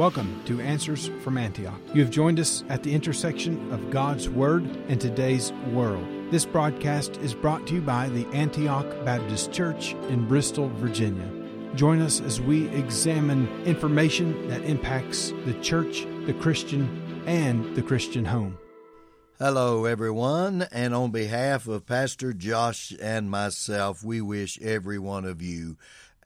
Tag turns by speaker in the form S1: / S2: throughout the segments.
S1: Welcome to Answers from Antioch. You have joined us at the intersection of God's Word and today's world. This broadcast is brought to you by the Antioch Baptist Church in Bristol, Virginia. Join us as we examine information that impacts the church, the Christian, and the Christian home.
S2: Hello, everyone, and on behalf of Pastor Josh and myself, we wish every one of you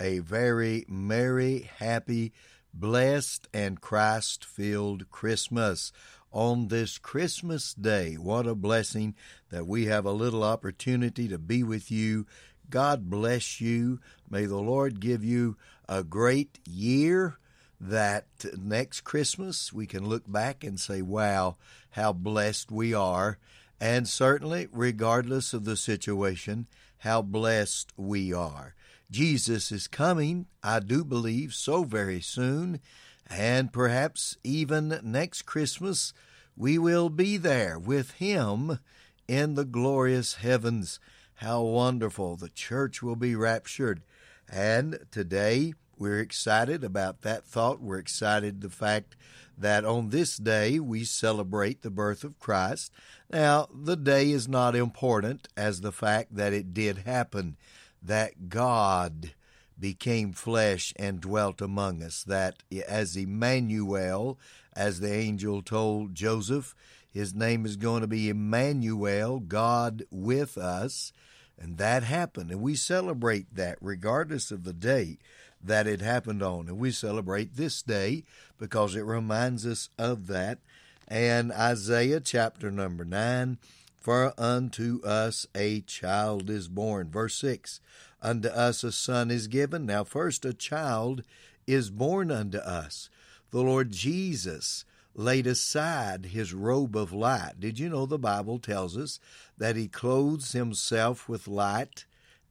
S2: a very merry, happy, blessed and Christ filled Christmas on this Christmas day. What a blessing that we have a little opportunity to be with you. God bless you. May the Lord give you a great year that next Christmas we can look back and say, wow, how blessed we are. And certainly, regardless of the situation, how blessed we are. Jesus is coming, I do believe, so very soon, and perhaps even next Christmas we will be there with Him in the glorious heavens. How wonderful! The church will be raptured. And today we're excited about that thought. We're excited the fact that on this day we celebrate the birth of Christ. Now, the day is not important as the fact that it did happen that God became flesh and dwelt among us, that as Emmanuel, as the angel told Joseph, his name is going to be Emmanuel, God with us. And that happened. And we celebrate that regardless of the date that it happened on. And we celebrate this day because it reminds us of that. And Isaiah chapter number 9 for unto us a child is born. Verse 6 Unto us a son is given. Now, first, a child is born unto us. The Lord Jesus laid aside his robe of light. Did you know the Bible tells us that he clothes himself with light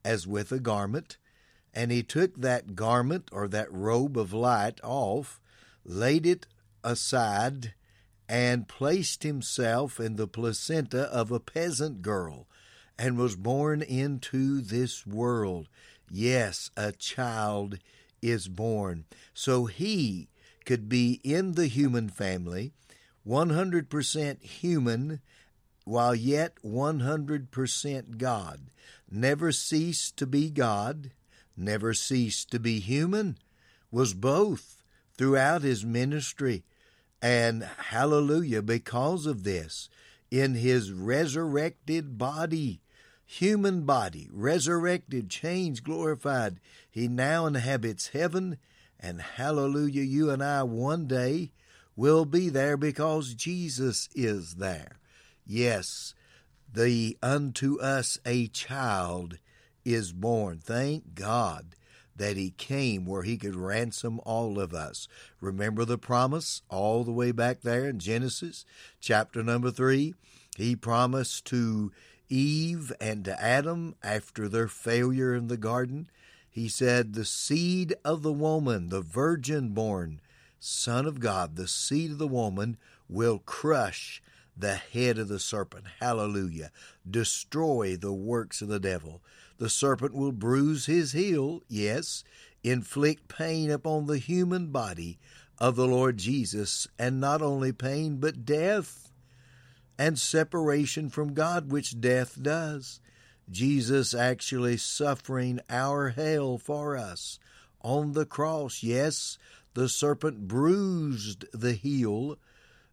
S2: as with a garment? And he took that garment or that robe of light off, laid it aside, and placed himself in the placenta of a peasant girl and was born into this world. Yes, a child is born. So he could be in the human family, 100% human, while yet 100% God. Never ceased to be God, never ceased to be human, was both throughout his ministry and hallelujah, because of this, in his resurrected body, human body, resurrected, changed, glorified, he now inhabits heaven. And hallelujah, you and I one day will be there because Jesus is there. Yes, the unto us a child is born. Thank God that he came where he could ransom all of us. Remember the promise all the way back there in Genesis chapter number 3? He promised to Eve and to Adam after their failure in the garden. He said, The seed of the woman, the virgin born Son of God, the seed of the woman, will crush the head of the serpent. Hallelujah. Destroy the works of the devil. The serpent will bruise his heel, yes, inflict pain upon the human body of the Lord Jesus, and not only pain, but death and separation from God, which death does. Jesus actually suffering our hell for us on the cross. Yes, the serpent bruised the heel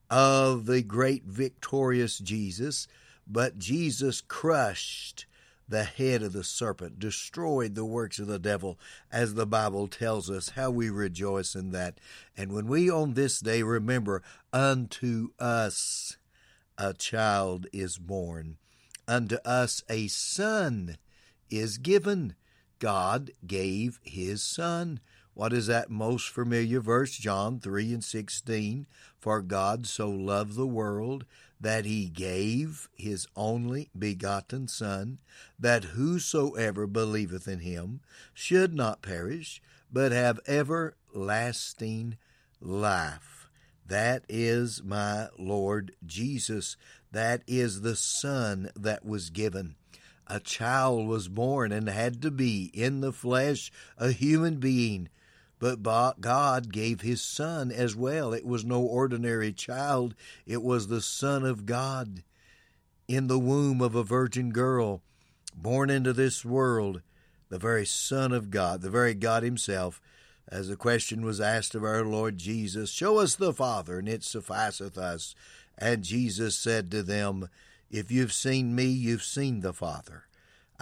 S2: of the great victorious Jesus, but Jesus crushed the head of the serpent, destroyed the works of the devil, as the Bible tells us. How we rejoice in that. And when we on this day remember, unto us a child is born, unto us a son is given. God gave his son. What is that most familiar verse? John 3 and 16. For God so loved the world that he gave his only begotten Son, that whosoever believeth in him should not perish, but have everlasting life. That is my Lord Jesus. That is the Son that was given. A child was born and had to be in the flesh, a human being but God gave his son as well. It was no ordinary child, it was the Son of God in the womb of a virgin girl, born into this world, the very Son of God, the very God Himself. As the question was asked of our Lord Jesus, Show us the Father, and it sufficeth us. And Jesus said to them, If you've seen me, you've seen the Father.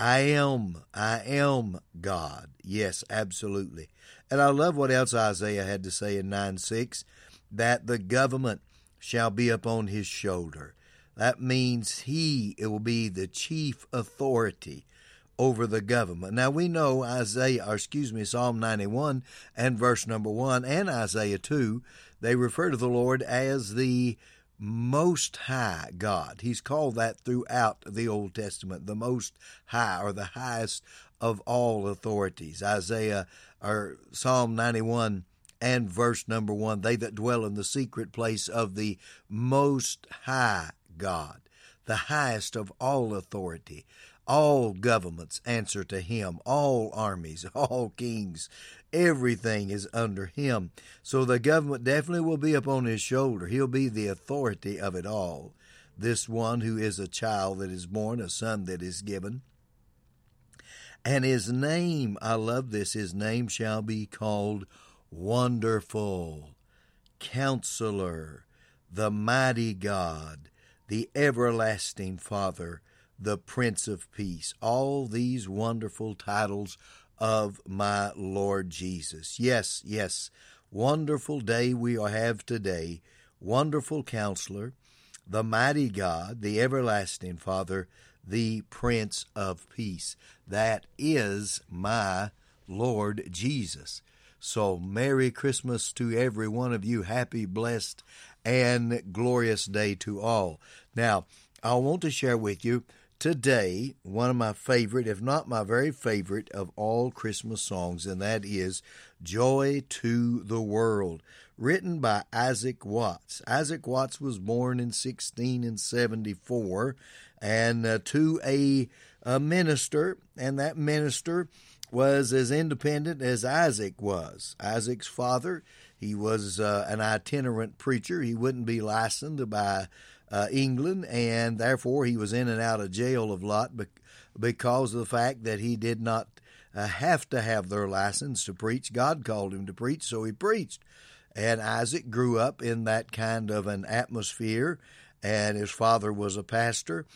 S2: I am, I am God. Yes, absolutely. And I love what else Isaiah had to say in 9 6 that the government shall be upon his shoulder. That means he it will be the chief authority over the government. Now we know Isaiah, or excuse me, Psalm 91 and verse number 1 and Isaiah 2, they refer to the Lord as the most high God. He's called that throughout the Old Testament, the most high or the highest of all authorities. Isaiah or Psalm 91 and verse number 1, they that dwell in the secret place of the most high God, the highest of all authority. All governments answer to him, all armies, all kings, everything is under him. So the government definitely will be upon his shoulder. He'll be the authority of it all. This one who is a child that is born, a son that is given. And his name, I love this, his name shall be called Wonderful, Counselor, the Mighty God, the Everlasting Father, the Prince of Peace. All these wonderful titles of my Lord Jesus. Yes, yes, wonderful day we have today. Wonderful Counselor, the Mighty God, the Everlasting Father, the Prince of Peace. That is my Lord Jesus. So, Merry Christmas to every one of you. Happy, blessed, and glorious day to all. Now, I want to share with you today one of my favorite, if not my very favorite, of all Christmas songs, and that is Joy to the World, written by Isaac Watts. Isaac Watts was born in 1674 and uh, to a, a minister, and that minister was as independent as Isaac was. Isaac's father, he was uh, an itinerant preacher. He wouldn't be licensed by uh, England, and therefore he was in and out of jail a lot because of the fact that he did not uh, have to have their license to preach. God called him to preach, so he preached. And Isaac grew up in that kind of an atmosphere, and his father was a pastor.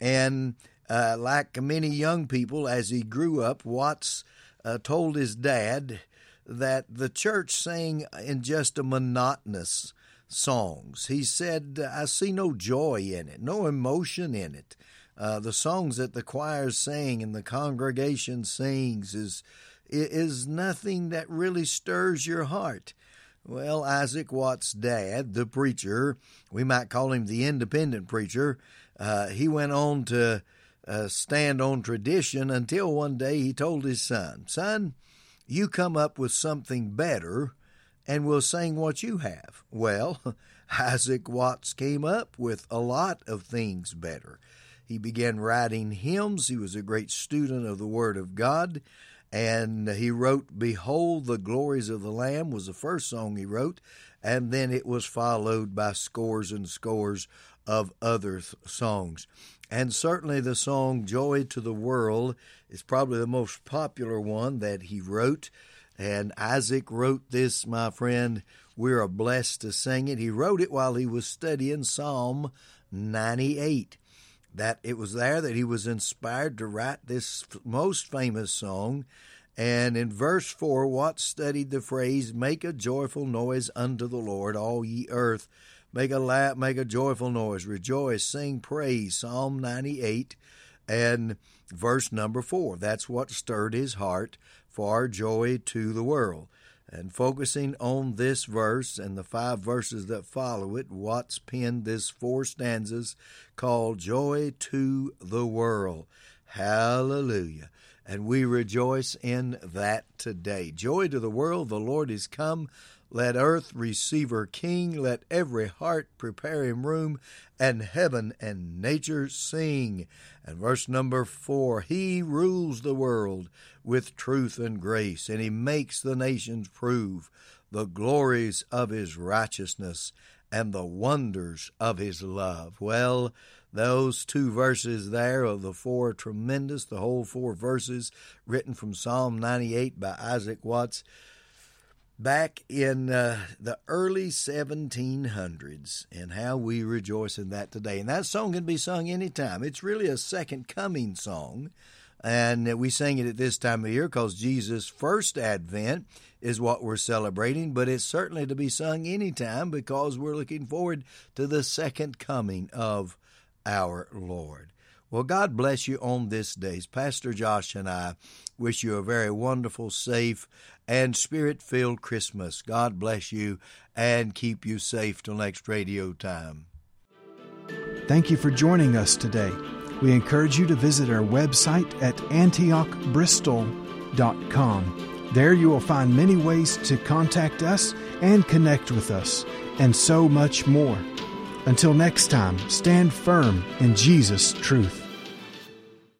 S2: And uh, like many young people, as he grew up, Watts uh, told his dad that the church sang in just a monotonous songs. He said, I see no joy in it, no emotion in it. Uh, the songs that the choirs sing and the congregation sings is is nothing that really stirs your heart. Well, Isaac Watts' dad, the preacher, we might call him the independent preacher, uh, he went on to uh, stand on tradition until one day he told his son, Son, you come up with something better and we'll sing what you have. Well, Isaac Watts came up with a lot of things better. He began writing hymns. He was a great student of the Word of God. And he wrote, Behold the Glories of the Lamb was the first song he wrote. And then it was followed by scores and scores of other th- songs. And certainly the song Joy to the World is probably the most popular one that he wrote. And Isaac wrote this, my friend. We're blessed to sing it. He wrote it while he was studying Psalm 98. That it was there that he was inspired to write this most famous song. And in verse 4, Watts studied the phrase, Make a joyful noise unto the Lord, all ye earth. Make a laugh, make a joyful noise, rejoice, sing praise. Psalm 98 and verse number 4. That's what stirred his heart for joy to the world. And focusing on this verse and the five verses that follow it, Watts penned this four stanzas called Joy to the World. Hallelujah. And we rejoice in that today. Joy to the world, the Lord is come. Let earth receive her King, let every heart prepare him room, and heaven and nature sing. And verse number four He rules the world with truth and grace, and He makes the nations prove the glories of His righteousness and the wonders of His love. Well, those two verses there of the four tremendous, the whole four verses written from Psalm 98 by Isaac Watts back in uh, the early 1700s and how we rejoice in that today. And that song can be sung anytime. It's really a second coming song. And we sing it at this time of year because Jesus' first advent is what we're celebrating, but it's certainly to be sung anytime because we're looking forward to the second coming of our Lord. Well, God bless you on this day. Pastor Josh and I wish you a very wonderful, safe, and spirit filled Christmas. God bless you and keep you safe till next radio time.
S1: Thank you for joining us today. We encourage you to visit our website at antiochbristol.com. There you will find many ways to contact us and connect with us, and so much more. Until next time, stand firm in Jesus' truth.